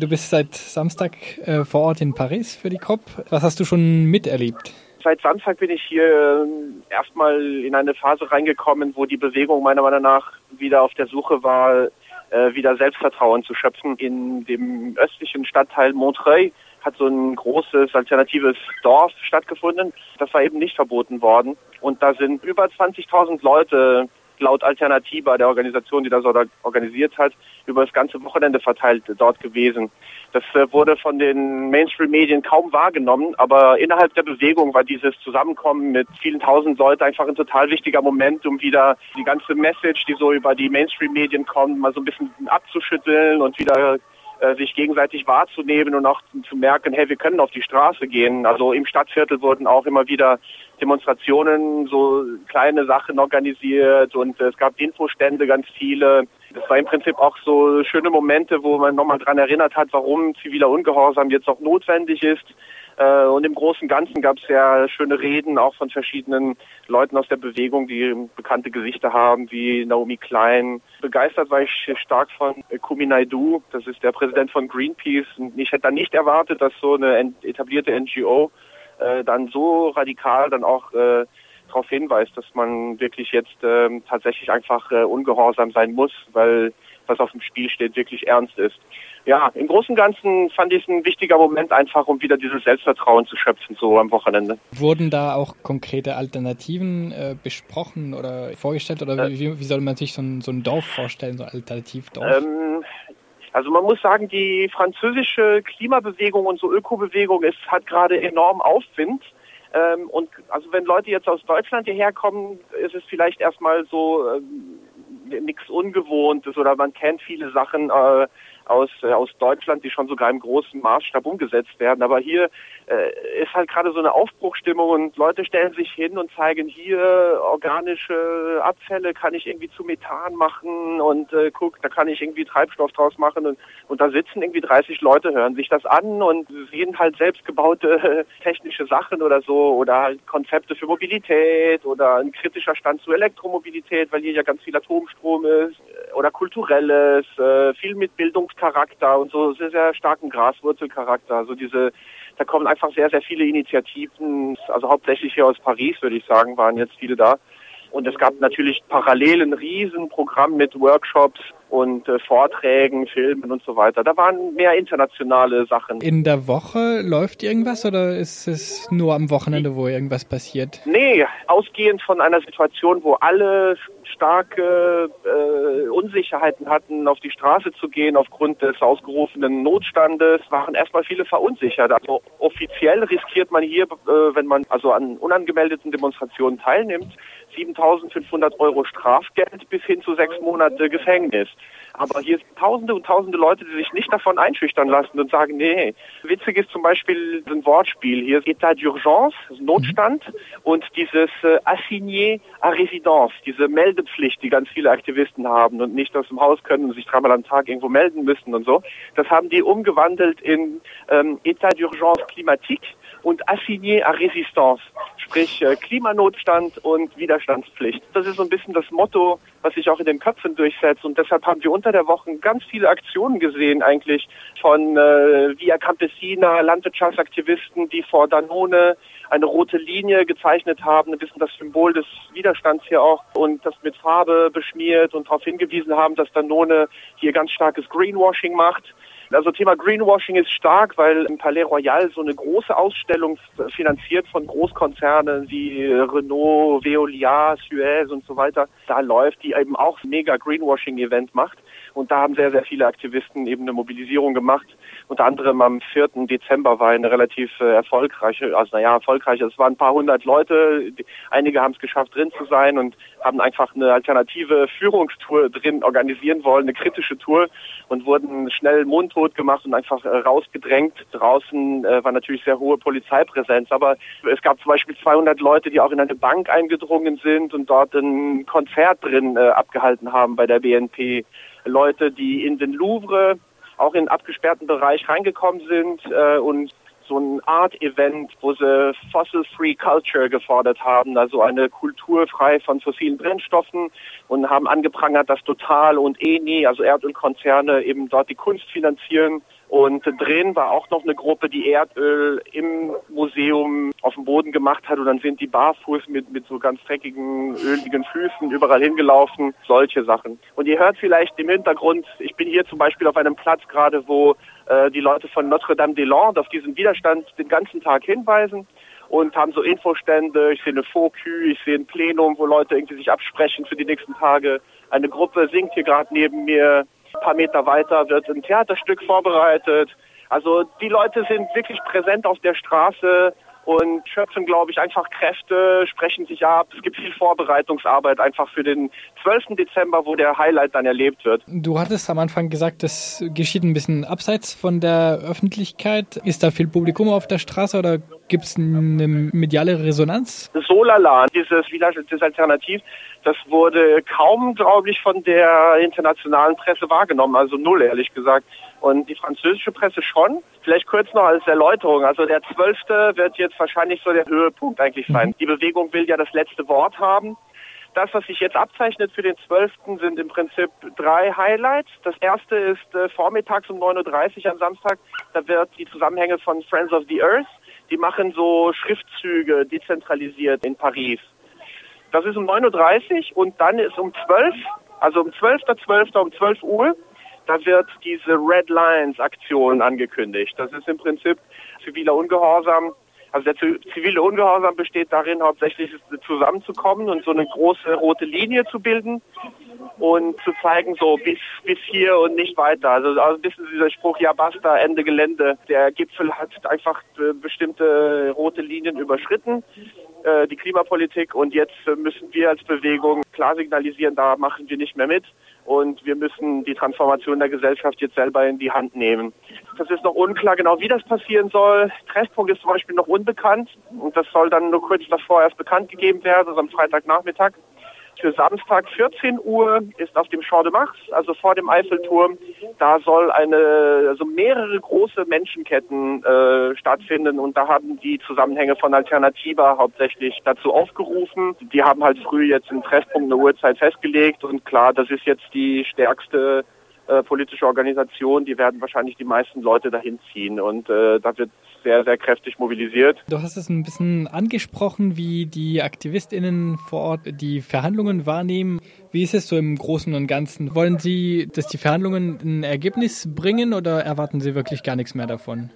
Du bist seit Samstag äh, vor Ort in Paris für die COP. Was hast du schon miterlebt? Seit Samstag bin ich hier äh, erstmal in eine Phase reingekommen, wo die Bewegung meiner Meinung nach wieder auf der Suche war, äh, wieder Selbstvertrauen zu schöpfen. In dem östlichen Stadtteil Montreuil hat so ein großes alternatives Dorf stattgefunden. Das war eben nicht verboten worden. Und da sind über 20.000 Leute laut Alternativa, der Organisation, die das organisiert hat, über das ganze Wochenende verteilt dort gewesen. Das äh, wurde von den Mainstream-Medien kaum wahrgenommen, aber innerhalb der Bewegung war dieses Zusammenkommen mit vielen tausend Leuten einfach ein total wichtiger Moment, um wieder die ganze Message, die so über die Mainstream-Medien kommt, mal so ein bisschen abzuschütteln und wieder äh, sich gegenseitig wahrzunehmen und auch zu merken, hey, wir können auf die Straße gehen. Also im Stadtviertel wurden auch immer wieder Demonstrationen, so kleine Sachen organisiert und es gab Infostände, ganz viele. Das war im Prinzip auch so schöne Momente, wo man nochmal dran erinnert hat, warum ziviler Ungehorsam jetzt auch notwendig ist. Äh, und im Großen und Ganzen gab es sehr schöne Reden auch von verschiedenen Leuten aus der Bewegung, die bekannte Gesichter haben, wie Naomi Klein. Begeistert war ich stark von Kumi Naidu, das ist der Präsident von Greenpeace. Und ich hätte dann nicht erwartet, dass so eine etablierte NGO äh, dann so radikal dann auch äh, darauf hinweist, dass man wirklich jetzt äh, tatsächlich einfach äh, ungehorsam sein muss, weil was auf dem Spiel steht, wirklich ernst ist. Ja, im Großen und Ganzen fand ich es ein wichtiger Moment, einfach um wieder dieses Selbstvertrauen zu schöpfen, so am Wochenende. Wurden da auch konkrete Alternativen äh, besprochen oder vorgestellt oder äh, wie, wie, soll man sich so ein, so ein Dorf vorstellen, so ein Alternativdorf? Ähm, also man muss sagen, die französische Klimabewegung und so Ökobewegung ist, hat gerade enorm Aufwind. Ähm, und also wenn Leute jetzt aus Deutschland hierher kommen, ist es vielleicht erstmal so ähm, nichts Ungewohntes oder man kennt viele Sachen äh, aus, äh, aus Deutschland, die schon sogar im großen Maßstab umgesetzt werden. Aber hier äh, ist halt gerade so eine Aufbruchstimmung und Leute stellen sich hin und zeigen hier organische Abfälle kann ich irgendwie zu Methan machen und äh, guck, da kann ich irgendwie Treibstoff draus machen und, und da sitzen irgendwie 30 Leute, hören sich das an und sehen halt selbstgebaute technische Sachen oder so oder halt Konzepte für Mobilität oder ein kritischer Stand zu Elektromobilität, weil hier ja ganz viel Atomstrom ist oder kulturelles, äh, viel mit Bildungscharakter und so sehr, sehr starken Graswurzelcharakter. Also diese, da kommen einfach sehr, sehr viele Initiativen, also hauptsächlich hier aus Paris, würde ich sagen, waren jetzt viele da. Und es gab natürlich parallel ein Riesenprogramm mit Workshops und äh, Vorträgen, Filmen und so weiter. Da waren mehr internationale Sachen. In der Woche läuft irgendwas oder ist es nur am Wochenende, wo irgendwas passiert? Nee, ausgehend von einer Situation, wo alle starke äh, Unsicherheiten hatten, auf die Straße zu gehen aufgrund des ausgerufenen Notstandes, waren erstmal viele verunsichert. Also offiziell riskiert man hier, äh, wenn man also an unangemeldeten Demonstrationen teilnimmt, 7.500 Euro Strafgeld bis hin zu sechs Monate Gefängnis. Aber hier sind tausende und tausende Leute, die sich nicht davon einschüchtern lassen und sagen, nee. Witzig ist zum Beispiel ein Wortspiel. Hier ist Etat d'urgence, Notstand, und dieses äh, Assigné à Résidence, diese Meldepflicht, die ganz viele Aktivisten haben und nicht aus dem Haus können und sich dreimal am Tag irgendwo melden müssen und so. Das haben die umgewandelt in ähm, Etat d'urgence climatique und Assigné à Résistance, sprich äh, Klimanotstand und Widerstandspflicht. Das ist so ein bisschen das Motto, was sich auch in den Köpfen durchsetzt und deshalb haben wir unter der Woche ganz viele Aktionen gesehen eigentlich von äh, Via Campesina, Landwirtschaftsaktivisten, die vor Danone eine rote Linie gezeichnet haben, ein bisschen das Symbol des Widerstands hier auch und das mit Farbe beschmiert und darauf hingewiesen haben, dass Danone hier ganz starkes Greenwashing macht. Also Thema Greenwashing ist stark, weil im Palais Royal so eine große Ausstellung finanziert von Großkonzernen wie Renault, Veolia, Suez und so weiter da läuft, die eben auch mega Greenwashing-Event macht. Und da haben sehr, sehr viele Aktivisten eben eine Mobilisierung gemacht. Unter anderem am 4. Dezember war eine relativ äh, erfolgreiche, also naja, erfolgreiche, es waren ein paar hundert Leute. Einige haben es geschafft, drin zu sein und haben einfach eine alternative Führungstour drin organisieren wollen, eine kritische Tour und wurden schnell mundtot gemacht und einfach äh, rausgedrängt. Draußen äh, war natürlich sehr hohe Polizeipräsenz, aber es gab zum Beispiel 200 Leute, die auch in eine Bank eingedrungen sind und dort ein Konzert drin äh, abgehalten haben bei der BNP. Leute, die in den Louvre auch in den abgesperrten Bereich reingekommen sind äh, und so ein Art-Event, wo sie Fossil-Free Culture gefordert haben, also eine Kultur frei von fossilen Brennstoffen und haben angeprangert, dass Total und Eni, also Erdölkonzerne, eben dort die Kunst finanzieren Und drin war auch noch eine Gruppe, die Erdöl im Museum auf dem Boden gemacht hat. Und dann sind die barfuß mit, mit so ganz dreckigen, öligen Füßen überall hingelaufen. Solche Sachen. Und ihr hört vielleicht im Hintergrund, ich bin hier zum Beispiel auf einem Platz gerade, wo äh, die Leute von Notre-Dame-des-Landes auf diesen Widerstand den ganzen Tag hinweisen und haben so Infostände. Ich sehe eine Fokü, ich sehe ein Plenum, wo Leute irgendwie sich absprechen für die nächsten Tage. Eine Gruppe singt hier gerade neben mir. Ein paar Meter weiter wird ein Theaterstück vorbereitet. Also die Leute sind wirklich präsent auf der Straße und schöpfen, glaube ich, einfach Kräfte, sprechen sich ab. Es gibt viel Vorbereitungsarbeit einfach für den 12. Dezember, wo der Highlight dann erlebt wird. Du hattest am Anfang gesagt, das geschieht ein bisschen abseits von der Öffentlichkeit. Ist da viel Publikum auf der Straße oder gibt es eine mediale Resonanz? Solala, dieses Village des Alternativ, das wurde kaum, glaube ich, von der internationalen Presse wahrgenommen, also null, ehrlich gesagt. Und die französische Presse schon. Vielleicht kurz noch als Erläuterung. Also der 12. wird jetzt wahrscheinlich so der Höhepunkt eigentlich sein. Mhm. Die Bewegung will ja das letzte Wort haben. Das, was sich jetzt abzeichnet für den 12. sind im Prinzip drei Highlights. Das erste ist äh, vormittags um 9.30 Uhr am Samstag. Da wird die Zusammenhänge von Friends of the Earth, die machen so Schriftzüge dezentralisiert in Paris. Das ist um 9.30 Uhr und dann ist um 12, also um 12.12. .12. um 12 Uhr, da wird diese Red Lines Aktion angekündigt. Das ist im Prinzip ziviler Ungehorsam. Also der zivile Ungehorsam besteht darin, hauptsächlich zusammenzukommen und so eine große rote Linie zu bilden und zu zeigen, so bis, bis hier und nicht weiter. Also, also ein bisschen dieser Spruch, ja basta, Ende Gelände. Der Gipfel hat einfach äh, bestimmte rote Linien überschritten äh, die Klimapolitik und jetzt müssen wir als Bewegung klar signalisieren, da machen wir nicht mehr mit und wir müssen die Transformation der Gesellschaft jetzt selber in die Hand nehmen. Das ist noch unklar genau, wie das passieren soll. Treffpunkt ist zum Beispiel noch unbekannt und das soll dann nur kurz davor erst bekannt gegeben werden, also am Freitagnachmittag für Samstag 14 Uhr ist auf dem Champ de Mars, also vor dem Eiffelturm, da soll eine, also mehrere große Menschenketten äh, stattfinden und da haben die Zusammenhänge von Alternativa hauptsächlich dazu aufgerufen. Die haben halt früh jetzt einen Treffpunkt, eine Uhrzeit festgelegt und klar, das ist jetzt die stärkste äh, politische Organisation, die werden wahrscheinlich die meisten Leute dahin ziehen und äh, da wird sehr, sehr kräftig mobilisiert. Du hast es ein bisschen angesprochen, wie die AktivistInnen vor Ort die Verhandlungen wahrnehmen. Wie ist es so im Großen und Ganzen? Wollen Sie, dass die Verhandlungen ein Ergebnis bringen oder erwarten Sie wirklich gar nichts mehr davon?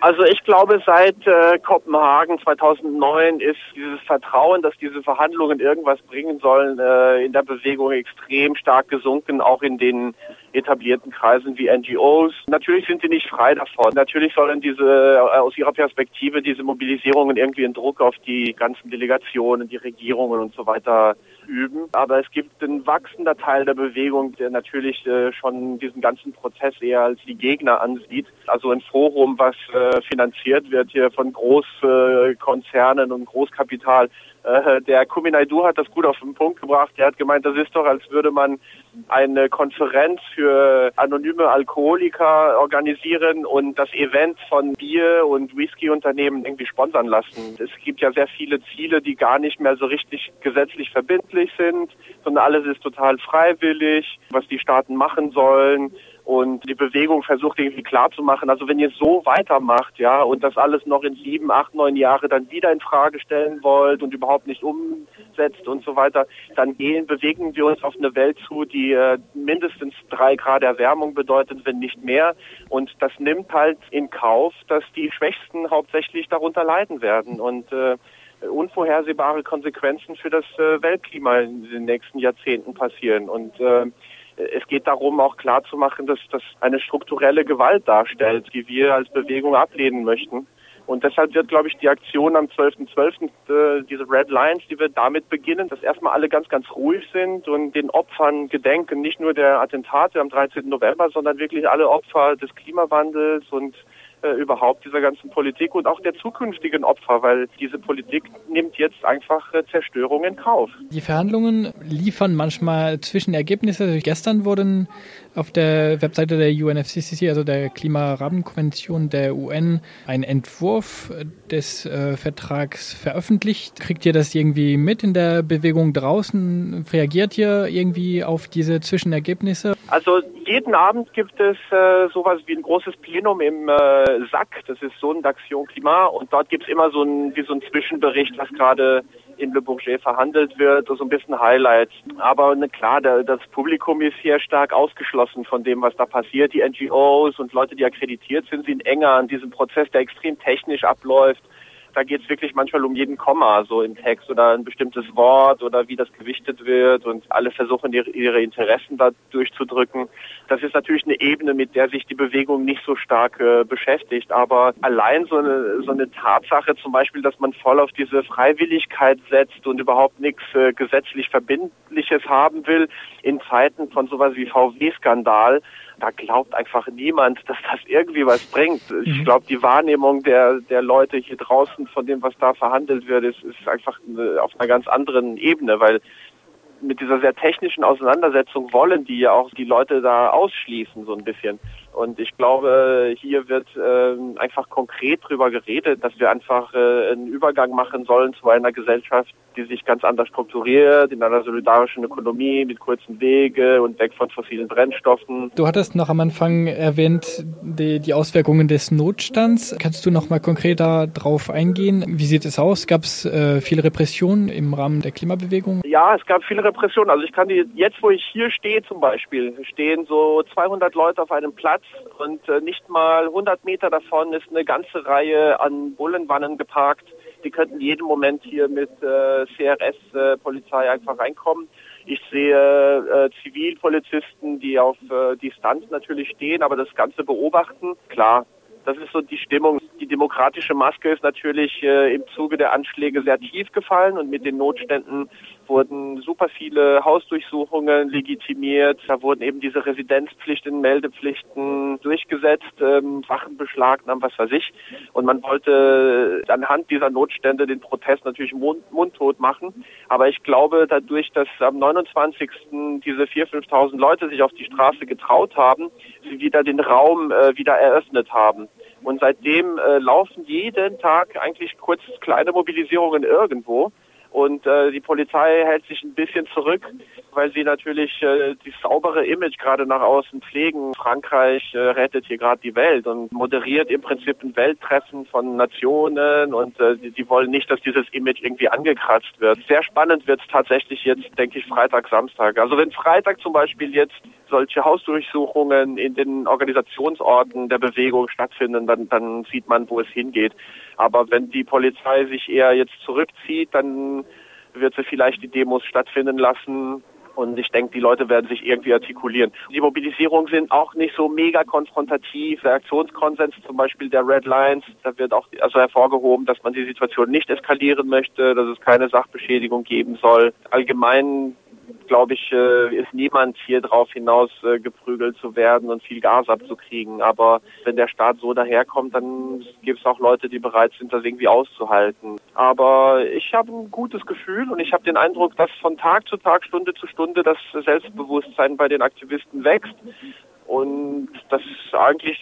Also ich glaube, seit äh, Kopenhagen 2009 ist dieses Vertrauen, dass diese Verhandlungen irgendwas bringen sollen, äh, in der Bewegung extrem stark gesunken, auch in den etablierten Kreisen wie NGOs. Natürlich sind sie nicht frei davon. Natürlich sollen diese äh, aus ihrer Perspektive diese Mobilisierungen irgendwie einen Druck auf die ganzen Delegationen, die Regierungen und so weiter üben. Aber es gibt einen wachsender Teil der Bewegung, der natürlich äh, schon diesen ganzen Prozess eher als die Gegner ansieht. Also ein Forum, was äh, finanziert wird hier von Großkonzernen und Großkapital. Äh, der Kuminaidu hat das gut auf den Punkt gebracht. Er hat gemeint, das ist doch, als würde man eine Konferenz für anonyme Alkoholiker organisieren und das Event von Bier- und Whisky-Unternehmen irgendwie sponsern lassen. Es gibt ja sehr viele Ziele, die gar nicht mehr so richtig gesetzlich verbindlich sind, sondern alles ist total freiwillig, was die Staaten machen sollen und die Bewegung versucht irgendwie klarzumachen, also wenn ihr so weitermacht, ja, und das alles noch in sieben, acht, neun Jahre dann wieder in Frage stellen wollt und überhaupt nicht umsetzt und so weiter, dann gehen, bewegen wir uns auf eine Welt zu, die äh, mindestens drei Grad Erwärmung bedeutet, wenn nicht mehr. Und das nimmt halt in Kauf, dass die Schwächsten hauptsächlich darunter leiden werden und äh, unvorhersehbare Konsequenzen für das äh, Weltklima in den nächsten Jahrzehnten passieren. Und äh, es geht darum, auch klarzumachen, dass das eine strukturelle Gewalt darstellt, die wir als Bewegung ablehnen möchten. Und deshalb wird, glaube ich, die Aktion am 12.12., .12., äh, diese Red Lines, die wird damit beginnen, dass erstmal alle ganz, ganz ruhig sind und den Opfern gedenken, nicht nur der Attentate am 13. November, sondern wirklich alle Opfer des Klimawandels und äh, überhaupt dieser ganzen Politik und auch der zukünftigen Opfer, weil diese Politik nimmt jetzt einfach äh, Zerstörung in Kauf. Die Verhandlungen liefern manchmal Zwischenergebnisse. Also gestern wurden auf der Webseite der UNFCCC, also der Klimarahmenkonvention der UN, ein Entwurf des äh, Vertrags veröffentlicht. Kriegt ihr das irgendwie mit in der Bewegung draußen? Reagiert ihr irgendwie auf diese Zwischenergebnisse? Also jeden Abend gibt es äh, sowas wie ein großes Plenum im äh, SAC, das ist Zone d'Action Climat, und dort gibt's immer so ein, wie so ein Zwischenbericht, was gerade in Le Bourget verhandelt wird, so ein bisschen Highlights. Aber ne, klar, der, das Publikum ist hier stark ausgeschlossen von dem, was da passiert. Die NGOs und Leute, die akkreditiert sind, sind enger an diesem Prozess, der extrem technisch abläuft da geht es wirklich manchmal um jeden Komma so im Text oder ein bestimmtes Wort oder wie das gewichtet wird und alle versuchen ihre, Interessen da durchzudrücken. Das ist natürlich eine Ebene, mit der sich die Bewegung nicht so stark äh, beschäftigt. Aber allein so eine, so eine Tatsache zum Beispiel, dass man voll auf diese Freiwilligkeit setzt und überhaupt nichts äh, gesetzlich Verbindliches haben will in Zeiten von sowas wie VW-Skandal, da glaubt einfach niemand, dass das irgendwie was bringt. Ich mhm. glaube, die Wahrnehmung der, der Leute hier draußen von dem, was da verhandelt wird, ist, ist einfach eine, auf einer ganz anderen Ebene, weil mit dieser sehr technischen Auseinandersetzung wollen die ja auch die Leute da ausschließen, so ein bisschen. Und ich glaube, hier wird äh, einfach konkret drüber geredet, dass wir einfach äh, einen Übergang machen sollen zu einer Gesellschaft, die sich ganz anders strukturiert, in einer solidarischen Ökonomie mit kurzen Wege und weg von fossilen Brennstoffen. Du hattest noch am Anfang erwähnt, die, die Auswirkungen des Notstands. Kannst du noch mal konkreter drauf eingehen? Wie sieht es aus? Gab es äh, viele Repressionen im Rahmen der Klimabewegung? Ja, es gab viele Repressionen. Also ich kann die, jetzt wo ich hier stehe zum Beispiel, stehen so 200 Leute auf einem Platz und äh, nicht mal 100 Meter davon ist eine ganze Reihe an Bullenwannen geparkt. Die könnten jeden Moment hier mit äh, CRS-Polizei äh, einfach reinkommen. Ich sehe äh, Zivilpolizisten, die auf äh, Distanz natürlich stehen, aber das Ganze beobachten. Klar, das ist so die Stimmung. Die demokratische Maske ist natürlich äh, im Zuge der Anschläge sehr tief gefallen und mit den Notständen wurden super viele Hausdurchsuchungen legitimiert. Da wurden eben diese Residenzpflichten, Meldepflichten durchgesetzt, ähm, Wachen beschlagnahmen, was weiß ich. Und man wollte anhand dieser Notstände den Protest natürlich mund mundtot machen. Aber ich glaube, dadurch, dass am 29. diese 4.000, 5.000 Leute sich auf die Straße getraut haben, sie wieder den Raum äh, wieder eröffnet haben. Und seitdem äh, laufen jeden Tag eigentlich kurz kleine Mobilisierungen irgendwo. Und äh, die Polizei hält sich ein bisschen zurück, weil sie natürlich äh, die saubere Image gerade nach außen pflegen. Frankreich äh, rettet hier gerade die Welt und moderiert im Prinzip ein Welttreffen von Nationen und äh, die, die wollen nicht, dass dieses Image irgendwie angekratzt wird. Sehr spannend wird es tatsächlich jetzt, denke ich, Freitag, Samstag. Also wenn Freitag zum Beispiel jetzt solche Hausdurchsuchungen in den Organisationsorten der Bewegung stattfinden, dann, dann sieht man, wo es hingeht. Aber wenn die Polizei sich eher jetzt zurückzieht, dann wird sie vielleicht die Demos stattfinden lassen. Und ich denke, die Leute werden sich irgendwie artikulieren. Die Mobilisierungen sind auch nicht so mega konfrontativ. Der Aktionskonsens zum Beispiel der Red Lines, da wird auch also hervorgehoben, dass man die Situation nicht eskalieren möchte, dass es keine Sachbeschädigung geben soll. Allgemein glaube ich, äh, ist niemand hier drauf hinaus äh, geprügelt zu werden und viel Gas abzukriegen. Aber wenn der Staat so daherkommt, dann gibt es auch Leute, die bereit sind, das irgendwie auszuhalten. Aber ich habe ein gutes Gefühl und ich habe den Eindruck, dass von Tag zu Tag, Stunde zu Stunde das Selbstbewusstsein bei den Aktivisten wächst und dass eigentlich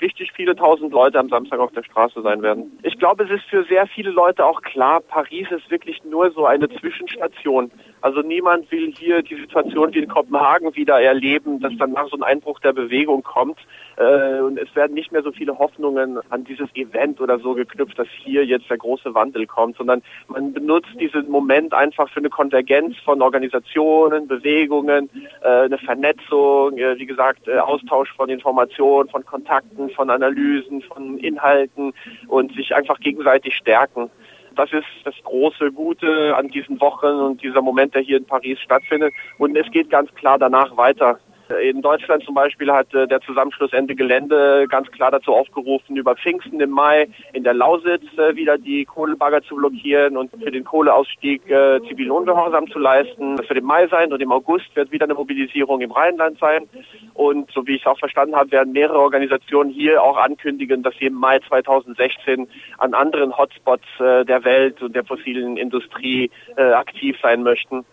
richtig viele tausend Leute am Samstag auf der Straße sein werden. Ich glaube, es ist für sehr viele Leute auch klar, Paris ist wirklich nur so eine Zwischenstation. Also niemand will hier die Situation wie in Kopenhagen wieder erleben, dass danach so ein Einbruch der Bewegung kommt. Äh, und es werden nicht mehr so viele Hoffnungen an dieses Event oder so geknüpft, dass hier jetzt der große Wandel kommt, sondern man benutzt diesen Moment einfach für eine Konvergenz von Organisationen, Bewegungen, äh, eine Vernetzung, äh, wie gesagt, Austausch von Informationen, von Kontakten, von Analysen, von Inhalten und sich einfach gegenseitig stärken. Das ist das große Gute an diesen Wochen und dieser Moment, der hier in Paris stattfindet. Und es geht ganz klar danach weiter. In Deutschland zum Beispiel hat äh, der Zusammenschluss Ende Gelände ganz klar dazu aufgerufen, über Pfingsten im Mai in der Lausitz äh, wieder die Kohlebagger zu blockieren und für den Kohleausstieg äh, Zivilungehorsam zu leisten. Das wird im Mai sein und im August wird wieder eine Mobilisierung im Rheinland sein. Und so wie ich es auch verstanden habe, werden mehrere Organisationen hier auch ankündigen, dass sie im Mai 2016 an anderen Hotspots der Welt und der fossilen Industrie aktiv sein möchten.